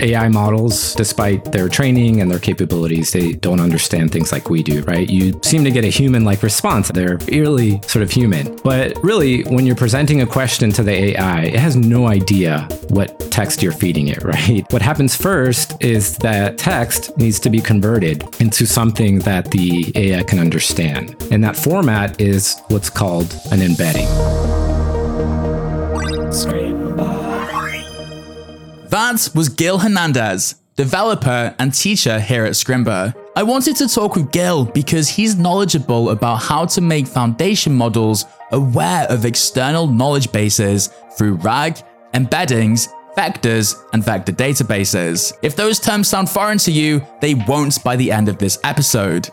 AI models, despite their training and their capabilities, they don't understand things like we do, right? You seem to get a human like response. They're eerily sort of human. But really, when you're presenting a question to the AI, it has no idea what text you're feeding it, right? What happens first is that text needs to be converted into something that the AI can understand. And that format is what's called an embedding. That was Guil Hernandez, developer and teacher here at Scrimba. I wanted to talk with Guil because he's knowledgeable about how to make foundation models aware of external knowledge bases through RAG, embeddings, vectors, and vector databases. If those terms sound foreign to you, they won't by the end of this episode.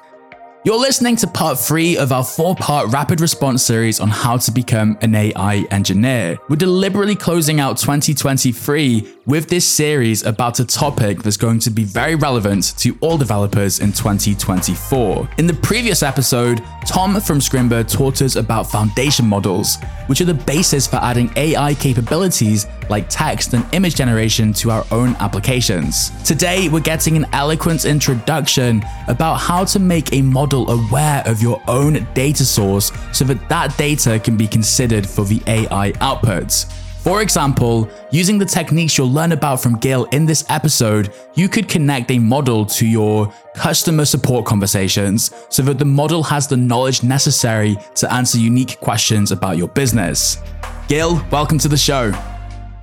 You're listening to part three of our four part rapid response series on how to become an AI engineer. We're deliberately closing out 2023 with this series about a topic that's going to be very relevant to all developers in 2024. In the previous episode, Tom from Scrimba taught us about foundation models, which are the basis for adding AI capabilities like text and image generation to our own applications. Today, we're getting an eloquent introduction about how to make a model aware of your own data source so that that data can be considered for the AI outputs. For example, using the techniques you'll learn about from Guil in this episode, you could connect a model to your customer support conversations so that the model has the knowledge necessary to answer unique questions about your business. Guil, welcome to the show.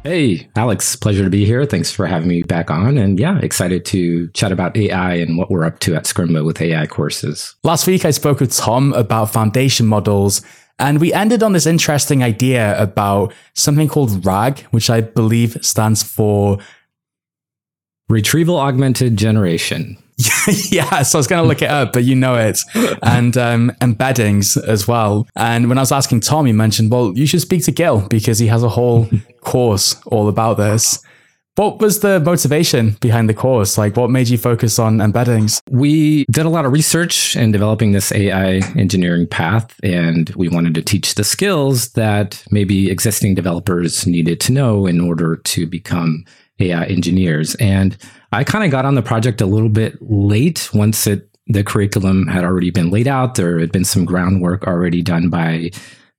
Hey, Alex, pleasure to be here. Thanks for having me back on. And yeah, excited to chat about AI and what we're up to at Scrimba with AI courses. Last week, I spoke with Tom about foundation models and we ended on this interesting idea about something called RAG, which I believe stands for Retrieval Augmented Generation. yeah, so I was going to look it up, but you know it. And um, embeddings as well. And when I was asking Tom, he mentioned, well, you should speak to Guil because he has a whole course all about this. What was the motivation behind the course? Like, what made you focus on embeddings? We did a lot of research in developing this AI engineering path, and we wanted to teach the skills that maybe existing developers needed to know in order to become AI engineers. And I kind of got on the project a little bit late once it the curriculum had already been laid out. There had been some groundwork already done by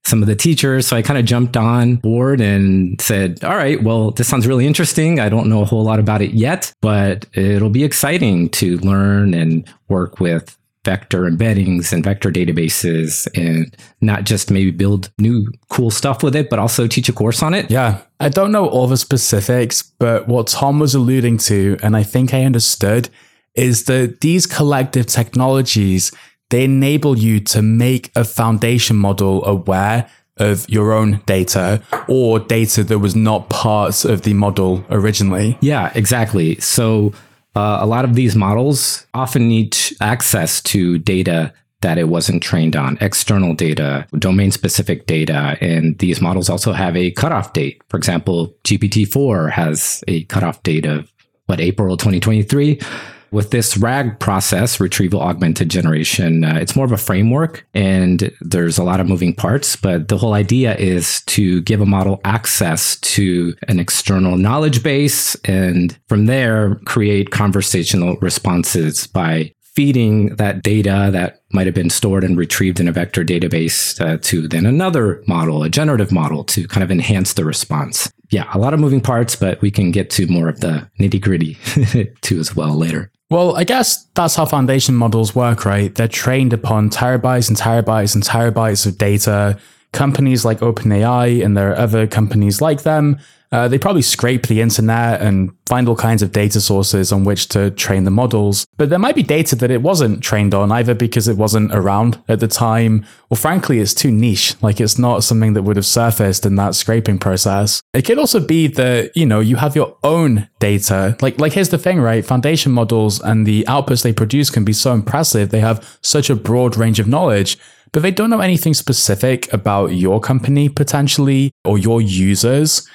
some of the teachers. So I kind of jumped on board and said, all right, well, this sounds really interesting. I don't know a whole lot about it yet, but it'll be exciting to learn and work with vector embeddings and vector databases and not just maybe build new cool stuff with it, but also teach a course on it. Yeah. I don't know all the specifics, but what Tom was alluding to, and I think I understood, is that these collective technologies they enable you to make a foundation model aware of your own data or data that was not part of the model originally. Yeah, exactly. So uh, a lot of these models often need access to data that it wasn't trained on, external data, domain specific data. And these models also have a cutoff date. For example, GPT 4 has a cutoff date of what, April 2023. With this RAG process, retrieval augmented generation, uh, it's more of a framework and there's a lot of moving parts, but the whole idea is to give a model access to an external knowledge base and from there create conversational responses by feeding that data that might have been stored and retrieved in a vector database uh, to then another model, a generative model to kind of enhance the response. Yeah, a lot of moving parts, but we can get to more of the nitty gritty too as well later. Well, I guess that's how foundation models work, right? They're trained upon terabytes and terabytes and terabytes of data. Companies like OpenAI and there are other companies like them uh, they probably scrape the internet and find all kinds of data sources on which to train the models. But there might be data that it wasn't trained on either because it wasn't around at the time, or frankly, it's too niche. Like it's not something that would have surfaced in that scraping process. It could also be that, you know, you have your own data. Like, like here's the thing, right? Foundation models and the outputs they produce can be so impressive. They have such a broad range of knowledge but they don't know anything specific about your company potentially or your users.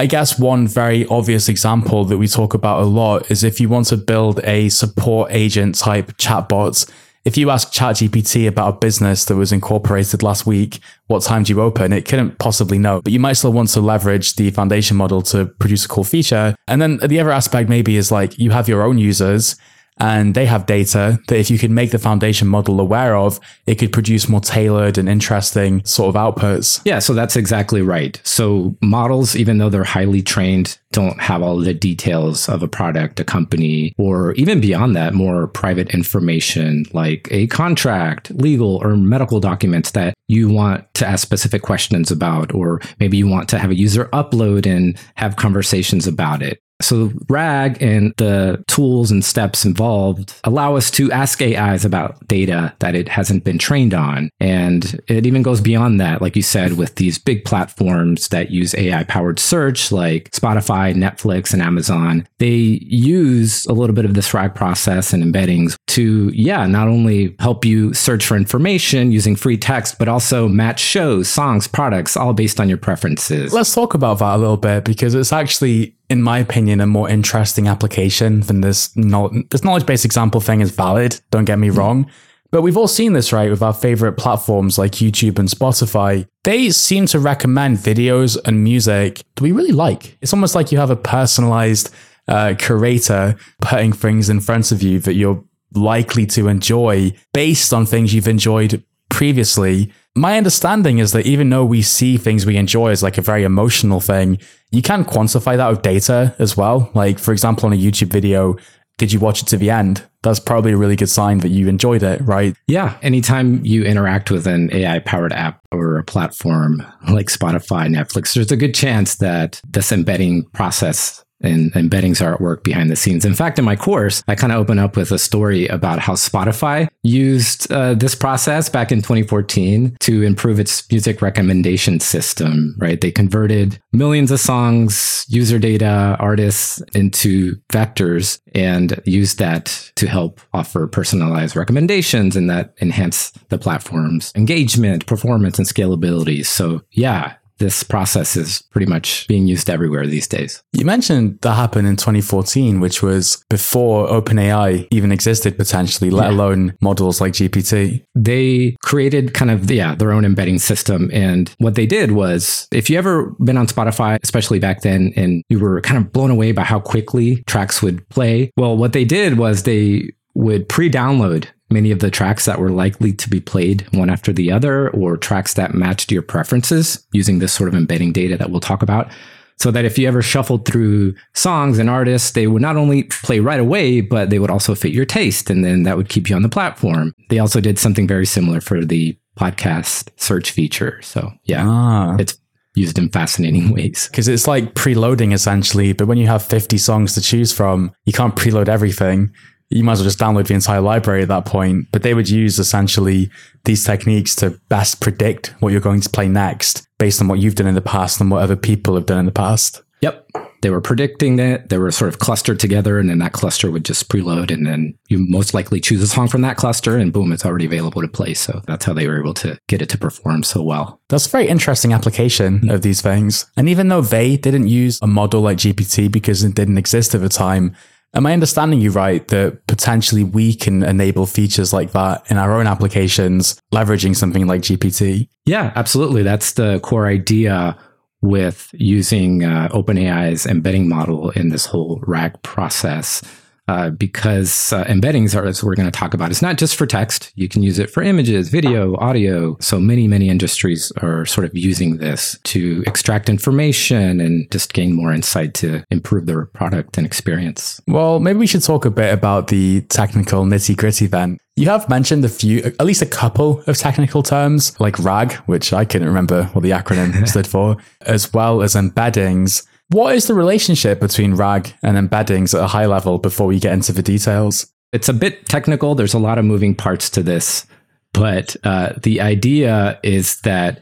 I guess one very obvious example that we talk about a lot is if you want to build a support agent type chatbot if you ask ChatGPT about a business that was incorporated last week, what time do you open? It couldn't possibly know, but you might still want to leverage the foundation model to produce a cool feature. And then the other aspect maybe is like you have your own users and they have data that if you could make the foundation model aware of, it could produce more tailored and interesting sort of outputs. Yeah, so that's exactly right. So models, even though they're highly trained, don't have all the details of a product, a company, or even beyond that, more private information like a contract, legal, or medical documents that you want to ask specific questions about, or maybe you want to have a user upload and have conversations about it. So RAG and the tools and steps involved allow us to ask AIs about data that it hasn't been trained on. And it even goes beyond that, like you said, with these big platforms that use AI powered search like Spotify, Netflix, and Amazon. They use a little bit of this RAG process and embeddings to, yeah, not only help you search for information using free text, but also match shows, songs, products, all based on your preferences. Let's talk about that a little bit because it's actually in my opinion, a more interesting application than this knowledge, this knowledge based example thing is valid. Don't get me mm-hmm. wrong. But we've all seen this, right, with our favorite platforms like YouTube and Spotify. They seem to recommend videos and music that we really like. It's almost like you have a personalized uh, curator putting things in front of you that you're likely to enjoy based on things you've enjoyed previously. My understanding is that even though we see things we enjoy as like a very emotional thing, you can quantify that with data as well. Like, for example, on a YouTube video, did you watch it to the end? That's probably a really good sign that you enjoyed it, right? Yeah. Anytime you interact with an AI powered app or a platform like Spotify, Netflix, there's a good chance that this embedding process and embeddings are at work behind the scenes. In fact, in my course, I kind of open up with a story about how Spotify used uh, this process back in 2014 to improve its music recommendation system, right? They converted millions of songs, user data, artists into vectors and used that to help offer personalized recommendations and that enhance the platform's engagement, performance, and scalability. So yeah, this process is pretty much being used everywhere these days. You mentioned that happened in 2014, which was before OpenAI even existed potentially, let yeah. alone models like GPT. They created kind of yeah, their own embedding system and what they did was if you ever been on Spotify, especially back then and you were kind of blown away by how quickly tracks would play, well what they did was they would pre-download many of the tracks that were likely to be played one after the other or tracks that matched your preferences using this sort of embedding data that we'll talk about. So that if you ever shuffled through songs and artists, they would not only play right away, but they would also fit your taste. And then that would keep you on the platform. They also did something very similar for the podcast search feature. So yeah, ah. it's used in fascinating ways. Because it's like preloading essentially, but when you have 50 songs to choose from, you can't preload everything you might as well just download the entire library at that point. But they would use essentially these techniques to best predict what you're going to play next based on what you've done in the past and what other people have done in the past. Yep. They were predicting that they were sort of clustered together, and then that cluster would just preload, and then you most likely choose a song from that cluster, and boom, it's already available to play. So that's how they were able to get it to perform so well. That's a very interesting application of these things. And even though they didn't use a model like GPT because it didn't exist at the time, Am I understanding you right that potentially we can enable features like that in our own applications, leveraging something like GPT? Yeah, absolutely. That's the core idea with using uh, OpenAI's embedding model in this whole RAG process uh, because uh, embeddings are, as we're going to talk about, it's not just for text. You can use it for images, video, audio. So many, many industries are sort of using this to extract information and just gain more insight to improve their product and experience. Well, maybe we should talk a bit about the technical nitty gritty then. You have mentioned a few, at least a couple of technical terms like RAG, which I couldn't remember what the acronym stood for, as well as embeddings. What is the relationship between RAG and embeddings at a high level before we get into the details? It's a bit technical. There's a lot of moving parts to this, but uh, the idea is that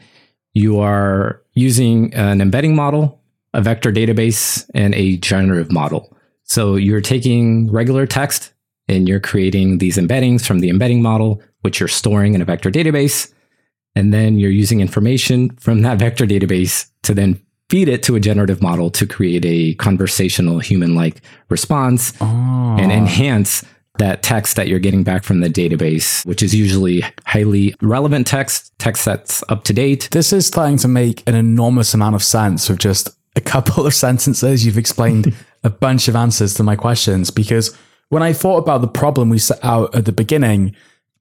you are using an embedding model, a vector database, and a generative model. So you're taking regular text and you're creating these embeddings from the embedding model, which you're storing in a vector database. And then you're using information from that vector database to then feed it to a generative model to create a conversational human like response oh. and enhance that text that you're getting back from the database, which is usually highly relevant text, text that's up to date. This is starting to make an enormous amount of sense with just a couple of sentences. You've explained a bunch of answers to my questions because when I thought about the problem we set out at the beginning,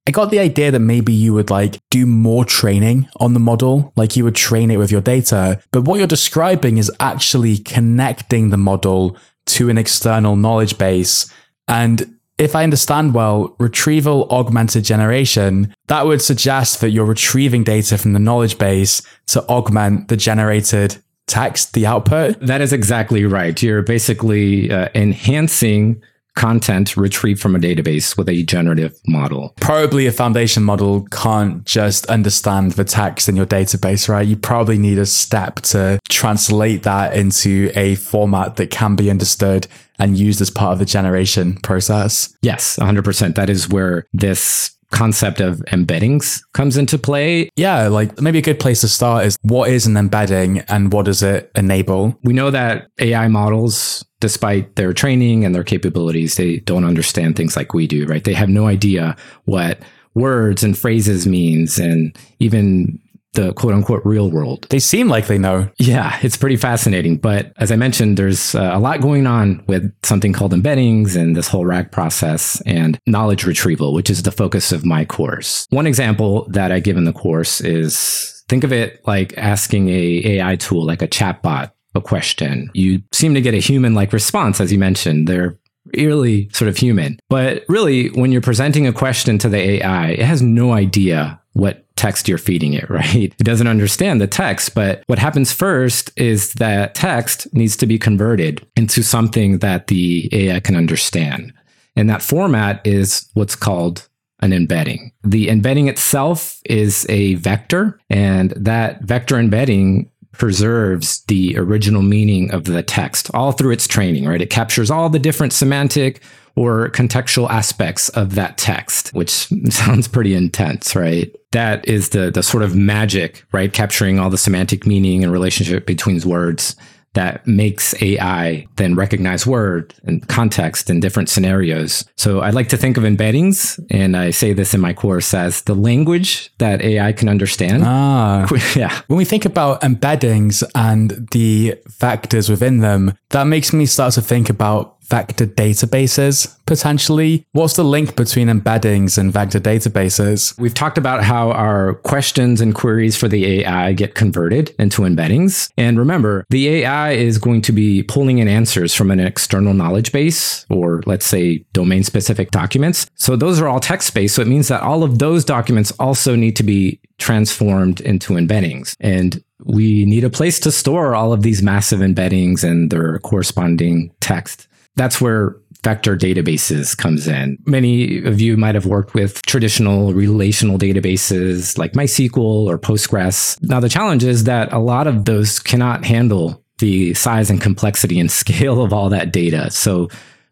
I got the idea that maybe you would like do more training on the model, like you would train it with your data. But what you're describing is actually connecting the model to an external knowledge base. And if I understand well, retrieval augmented generation, that would suggest that you're retrieving data from the knowledge base to augment the generated text, the output. That is exactly right. You're basically uh, enhancing content retrieved from a database with a generative model. Probably a foundation model can't just understand the text in your database, right? You probably need a step to translate that into a format that can be understood and used as part of the generation process. Yes, 100%. That is where this concept of embeddings comes into play. Yeah, like maybe a good place to start is what is an embedding and what does it enable? We know that AI models, despite their training and their capabilities, they don't understand things like we do, right? They have no idea what words and phrases means and even the quote unquote real world. They seem like they know. Yeah, it's pretty fascinating. But as I mentioned, there's uh, a lot going on with something called embeddings and this whole RAG process and knowledge retrieval, which is the focus of my course. One example that I give in the course is think of it like asking a AI tool like a chatbot a question. You seem to get a human like response, as you mentioned. They're eerily sort of human. But really, when you're presenting a question to the AI, it has no idea what text you're feeding it, right? It doesn't understand the text, but what happens first is that text needs to be converted into something that the AI can understand. And that format is what's called an embedding. The embedding itself is a vector, and that vector embedding preserves the original meaning of the text all through its training, right? It captures all the different semantic or contextual aspects of that text, which sounds pretty intense, right? That is the the sort of magic, right? Capturing all the semantic meaning and relationship between words that makes AI then recognize word and context in different scenarios. So I like to think of embeddings, and I say this in my course as the language that AI can understand. Ah, yeah. When we think about embeddings and the factors within them, that makes me start to think about vector databases potentially? What's the link between embeddings and vector databases? We've talked about how our questions and queries for the AI get converted into embeddings. And remember, the AI is going to be pulling in answers from an external knowledge base or let's say domain specific documents. So those are all text based. So it means that all of those documents also need to be transformed into embeddings. And we need a place to store all of these massive embeddings and their corresponding text that's where vector databases comes in. Many of you might have worked with traditional relational databases like MySQL or Postgres. Now, the challenge is that a lot of those cannot handle the size and complexity and scale of all that data. So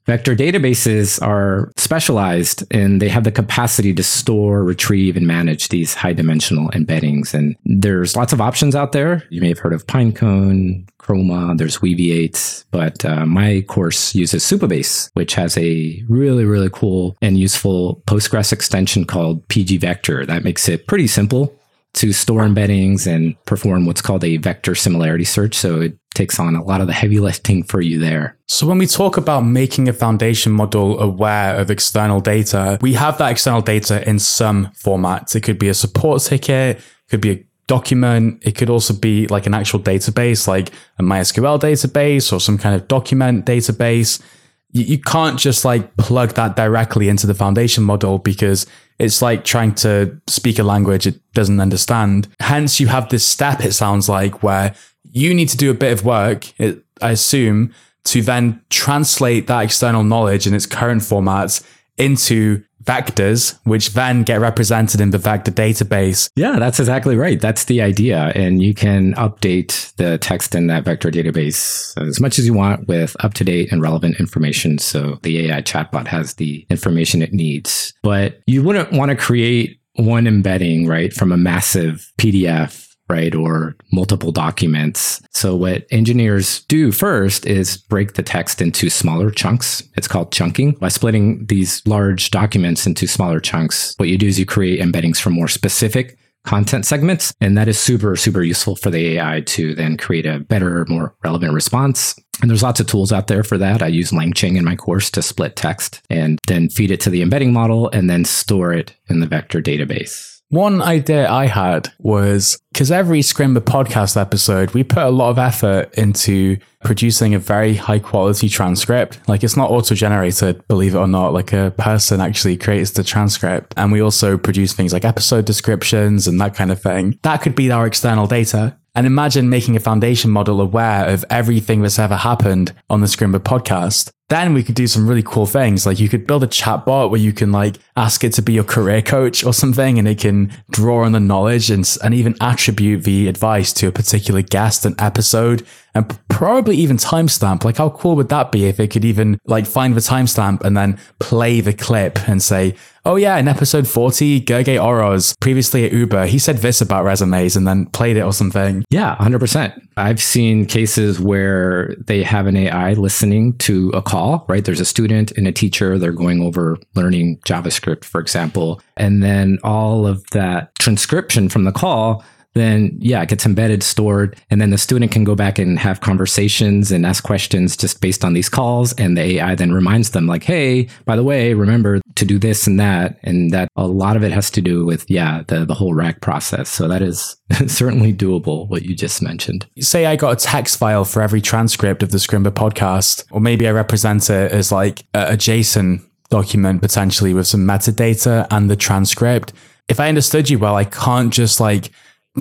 Vector databases are specialized and they have the capacity to store, retrieve, and manage these high dimensional embeddings. And there's lots of options out there. You may have heard of Pinecone, Chroma, there's Weaviate, but uh, my course uses Supabase, which has a really, really cool and useful Postgres extension called pgvector. That makes it pretty simple to store embeddings and perform what's called a vector similarity search. So it takes on a lot of the heavy lifting for you there. So when we talk about making a foundation model aware of external data, we have that external data in some formats. It could be a support ticket, could be a document. It could also be like an actual database, like a MySQL database or some kind of document database. You, you can't just like plug that directly into the foundation model because it's like trying to speak a language it doesn't understand. Hence, you have this step, it sounds like, where you need to do a bit of work, it, I assume, to then translate that external knowledge in its current formats into vectors, which then get represented in the vector database. Yeah, that's exactly right. That's the idea. And you can update the text in that vector database as much as you want with up to date and relevant information. So the AI chatbot has the information it needs. But you wouldn't want to create one embedding, right, from a massive PDF right? Or multiple documents. So what engineers do first is break the text into smaller chunks. It's called chunking. By splitting these large documents into smaller chunks, what you do is you create embeddings for more specific content segments. And that is super, super useful for the AI to then create a better, more relevant response. And there's lots of tools out there for that. I use LangChain in my course to split text and then feed it to the embedding model and then store it in the vector database. One idea I had was because every Scrimba podcast episode, we put a lot of effort into producing a very high quality transcript. Like it's not auto generated, believe it or not. Like a person actually creates the transcript. And we also produce things like episode descriptions and that kind of thing. That could be our external data. And imagine making a foundation model aware of everything that's ever happened on the Scrimba podcast then we could do some really cool things. Like you could build a chatbot where you can like ask it to be your career coach or something and it can draw on the knowledge and, and even attribute the advice to a particular guest and episode and probably even timestamp. Like how cool would that be if it could even like find the timestamp and then play the clip and say, oh yeah, in episode 40, Gergely Orosz, previously at Uber, he said this about resumes and then played it or something. Yeah, 100%. I've seen cases where they have an AI listening to a call, right? There's a student and a teacher, they're going over learning JavaScript, for example. And then all of that transcription from the call then yeah, it gets embedded, stored, and then the student can go back and have conversations and ask questions just based on these calls. And the AI then reminds them, like, hey, by the way, remember to do this and that. And that a lot of it has to do with, yeah, the, the whole RAG process. So that is certainly doable, what you just mentioned. Say I got a text file for every transcript of the Scrimba podcast, or maybe I represent it as like a JSON document potentially with some metadata and the transcript. If I understood you well, I can't just like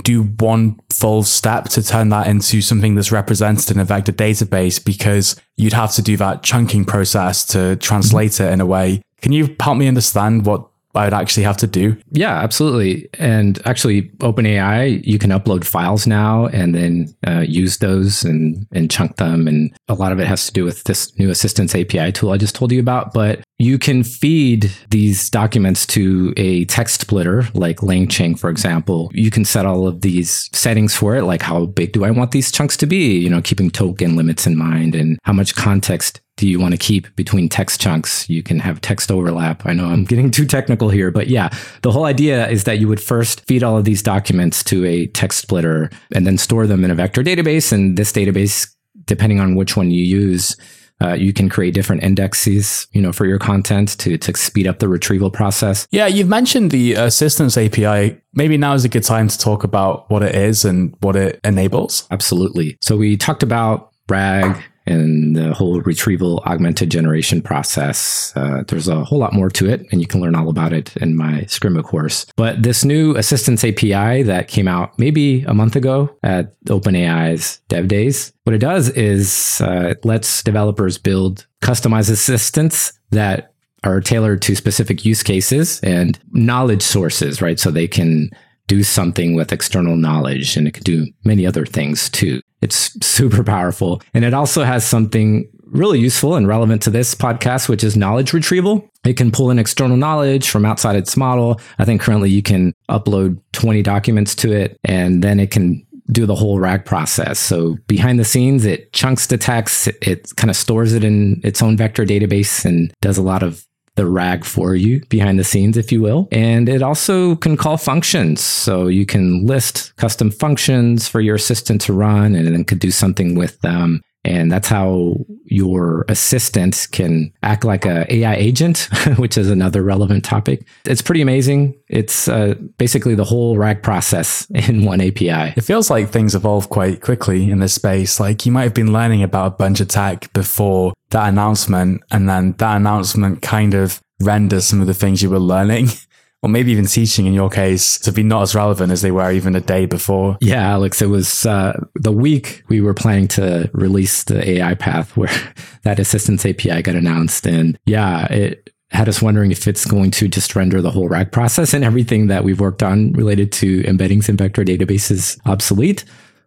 do one full step to turn that into something that's represented in a vector database because you'd have to do that chunking process to translate it in a way. Can you help me understand what I would actually have to do. Yeah, absolutely. And actually, OpenAI, you can upload files now and then uh, use those and, and chunk them. And a lot of it has to do with this new Assistants API tool I just told you about. But you can feed these documents to a text splitter like LangChain, for example. You can set all of these settings for it, like how big do I want these chunks to be, you know, keeping token limits in mind and how much context do you want to keep between text chunks? You can have text overlap. I know I'm getting too technical here, but yeah, the whole idea is that you would first feed all of these documents to a text splitter and then store them in a vector database. And this database, depending on which one you use, uh, you can create different indexes, you know, for your content to to speed up the retrieval process. Yeah, you've mentioned the Assistants API. Maybe now is a good time to talk about what it is and what it enables. Absolutely. So we talked about RAG and the whole retrieval augmented generation process. Uh, there's a whole lot more to it, and you can learn all about it in my Scrimba course. But this new Assistants API that came out maybe a month ago at OpenAI's Dev Days, what it does is uh, it lets developers build customized assistants that are tailored to specific use cases and knowledge sources, right? So they can do something with external knowledge and it can do many other things too. It's super powerful. And it also has something really useful and relevant to this podcast, which is knowledge retrieval. It can pull in external knowledge from outside its model. I think currently you can upload 20 documents to it and then it can do the whole RAG process. So behind the scenes, it chunks the text, it, it kind of stores it in its own vector database and does a lot of the RAG for you behind the scenes, if you will. And it also can call functions. So you can list custom functions for your assistant to run and then could do something with them. And that's how your assistant can act like a AI agent, which is another relevant topic. It's pretty amazing. It's uh, basically the whole RAG process in one API. It feels like things evolve quite quickly in this space. Like you might have been learning about a bunch of tech before that announcement, and then that announcement kind of renders some of the things you were learning or maybe even teaching in your case to be not as relevant as they were even a day before. Yeah, Alex, it was uh, the week we were planning to release the AI path where that assistants API got announced. And yeah, it had us wondering if it's going to just render the whole RAG process and everything that we've worked on related to embeddings in vector databases obsolete.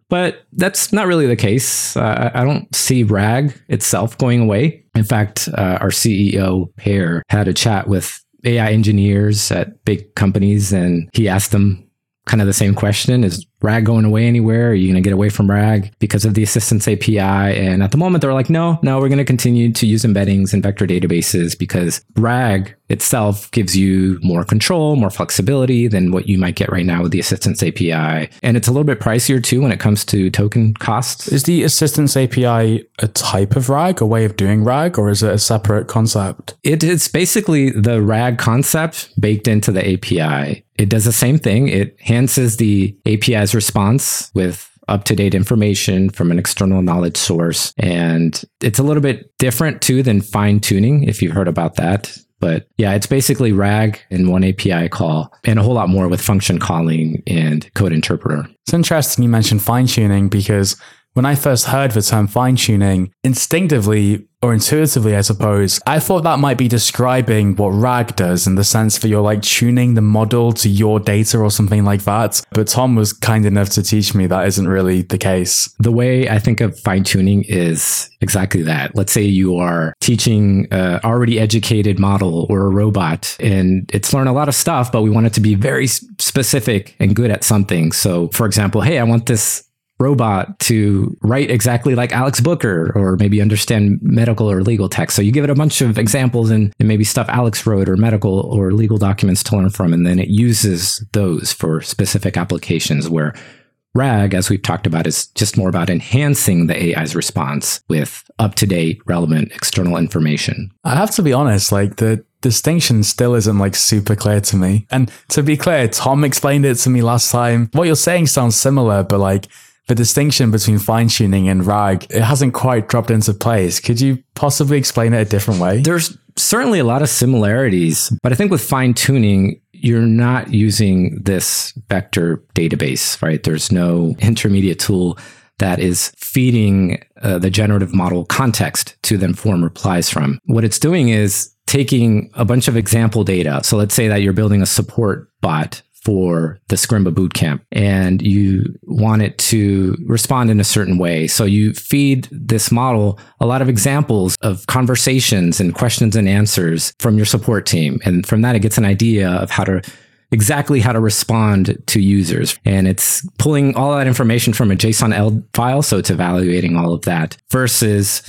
But that's not really the case. Uh, I don't see RAG itself going away. In fact, uh, our CEO, Per, had a chat with AI engineers at big companies, and he asked them kind of the same question: Is RAG going away anywhere? Are you going to get away from RAG because of the Assistants API? And at the moment, they're like, no, no, we're going to continue to use embeddings and vector databases because RAG itself gives you more control, more flexibility than what you might get right now with the Assistants API. And it's a little bit pricier too when it comes to token costs. Is the Assistants API a type of RAG, a way of doing RAG, or is it a separate concept? It is basically the RAG concept baked into the API. It does the same thing. It enhances the API's response with up to date information from an external knowledge source. And it's a little bit different too than fine tuning, if you've heard about that. But yeah, it's basically RAG in one API call and a whole lot more with function calling and code interpreter. It's interesting you mentioned fine tuning because when I first heard the term fine tuning, instinctively or intuitively, I suppose, I thought that might be describing what RAG does in the sense that you're like tuning the model to your data or something like that. But Tom was kind enough to teach me that isn't really the case. The way I think of fine tuning is exactly that. Let's say you are teaching an already educated model or a robot and it's learned a lot of stuff, but we want it to be very specific and good at something. So, for example, hey, I want this robot to write exactly like Alex Booker or maybe understand medical or legal text. So you give it a bunch of examples and, and, maybe stuff Alex wrote or medical or legal documents to learn from. And then it uses those for specific applications where RAG, as we've talked about, is just more about enhancing the AI's response with up to date, relevant external information. I have to be honest, like the distinction still isn't like super clear to me. And to be clear, Tom explained it to me last time. What you're saying sounds similar, but like the distinction between fine tuning and RAG, it hasn't quite dropped into place. Could you possibly explain it a different way? There's certainly a lot of similarities, but I think with fine tuning, you're not using this vector database, right? There's no intermediate tool that is feeding uh, the generative model context to then form replies from. What it's doing is taking a bunch of example data. So let's say that you're building a support bot for the Scrimba bootcamp and you want it to respond in a certain way. So you feed this model a lot of examples of conversations and questions and answers from your support team. And from that, it gets an idea of how to exactly how to respond to users. And it's pulling all that information from a JSONL file. So it's evaluating all of that versus,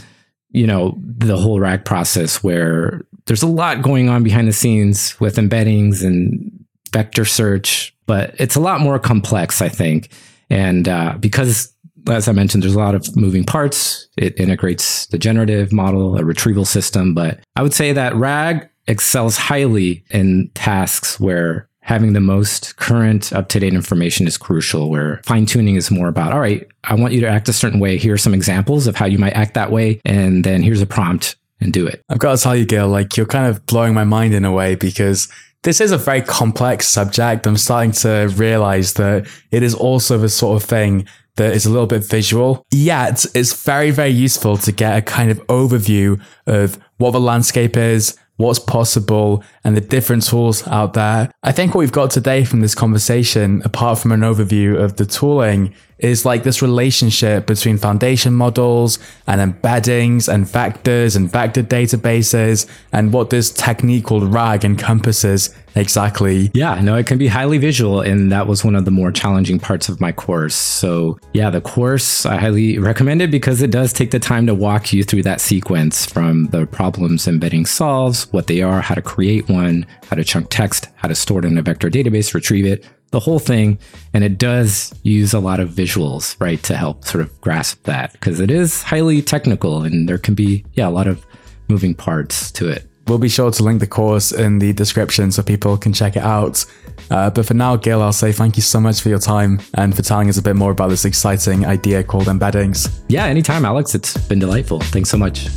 you know, the whole RAG process where there's a lot going on behind the scenes with embeddings and vector search, but it's a lot more complex, I think. And uh, because, as I mentioned, there's a lot of moving parts, it integrates the generative model, a retrieval system. But I would say that RAG excels highly in tasks where having the most current up to date information is crucial, where fine tuning is more about, all right, I want you to act a certain way. Here are some examples of how you might act that way. And then here's a prompt and do it. I've got to tell you, Guil, like you're kind of blowing my mind in a way because this is a very complex subject. I'm starting to realize that it is also the sort of thing that is a little bit visual. Yet it's very, very useful to get a kind of overview of what the landscape is, what's possible, and the different tools out there. I think what we've got today from this conversation, apart from an overview of the tooling, is like this relationship between foundation models and embeddings and vectors and vector databases and what this technique called RAG encompasses exactly. Yeah, no, it can be highly visual. And that was one of the more challenging parts of my course. So, yeah, the course I highly recommend it because it does take the time to walk you through that sequence from the problems embedding solves, what they are, how to create one, how to chunk text, how to store it in a vector database, retrieve it, the whole thing. And it does use a lot of visuals, right, to help sort of grasp that because it is highly technical and there can be, yeah, a lot of moving parts to it. We'll be sure to link the course in the description so people can check it out. Uh, but for now, Guil, I'll say thank you so much for your time and for telling us a bit more about this exciting idea called embeddings. Yeah, anytime, Alex. It's been delightful. Thanks so much.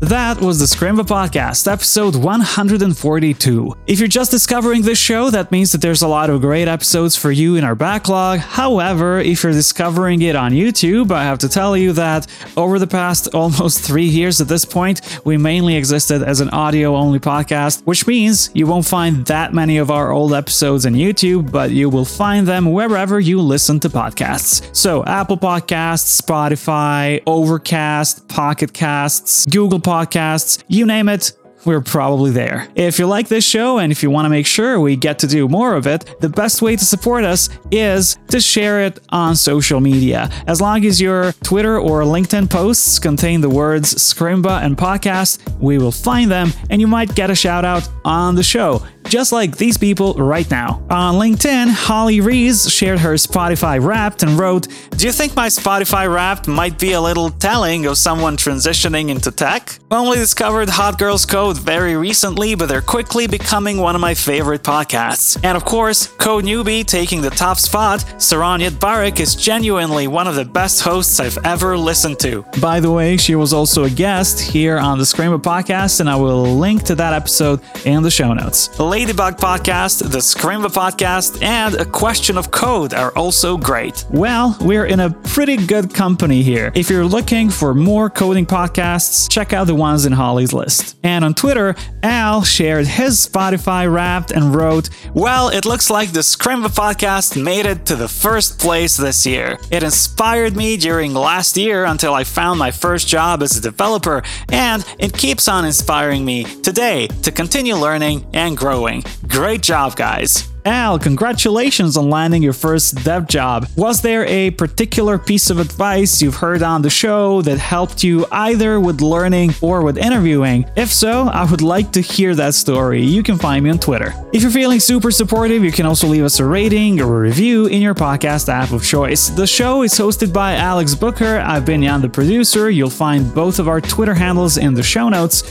That was the Scrimba Podcast, episode 142. If you're just discovering this show, that means that there's a lot of great episodes for you in our backlog. However, if you're discovering it on YouTube, I have to tell you that over the past almost three years at this point, we mainly existed as an audio only podcast, which means you won't find that many of our old episodes on YouTube, but you will find them wherever you listen to podcasts. So, Apple Podcasts, Spotify, Overcast, Pocket Casts, Google Podcasts, you name it, we're probably there. If you like this show and if you want to make sure we get to do more of it, the best way to support us is to share it on social media. As long as your Twitter or LinkedIn posts contain the words Scrimba and podcast, we will find them and you might get a shout out on the show just like these people right now. On LinkedIn, Holly Rees shared her Spotify Wrapped and wrote, Do you think my Spotify Wrapped might be a little telling of someone transitioning into tech? Only discovered Hot Girls Code very recently, but they're quickly becoming one of my favorite podcasts. And of course, Code Newbie taking the top spot, Saron Yitbarek is genuinely one of the best hosts I've ever listened to. By the way, she was also a guest here on the Scrimba podcast, and I will link to that episode in the show notes. Ladybug Podcast, the Scrimba Podcast, and A Question of Code are also great. Well, we're in a pretty good company here. If you're looking for more coding podcasts, check out the ones in Holly's list. And on Twitter, Al shared his Spotify Wrapped and wrote, Well, it looks like the Scrimba Podcast made it to the first place this year. It inspired me during last year until I found my first job as a developer, and it keeps on inspiring me today to continue learning and growing. Great job, guys. Al, congratulations on landing your first dev job. Was there a particular piece of advice you've heard on the show that helped you either with learning or with interviewing? If so, I would like to hear that story. You can find me on Twitter. If you're feeling super supportive, you can also leave us a rating or a review in your podcast app of choice. The show is hosted by Alex Booker. I've been Jan, the producer. You'll find both of our Twitter handles in the show notes.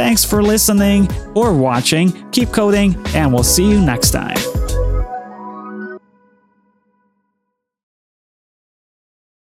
Thanks for listening or watching. Keep coding, and we'll see you next time.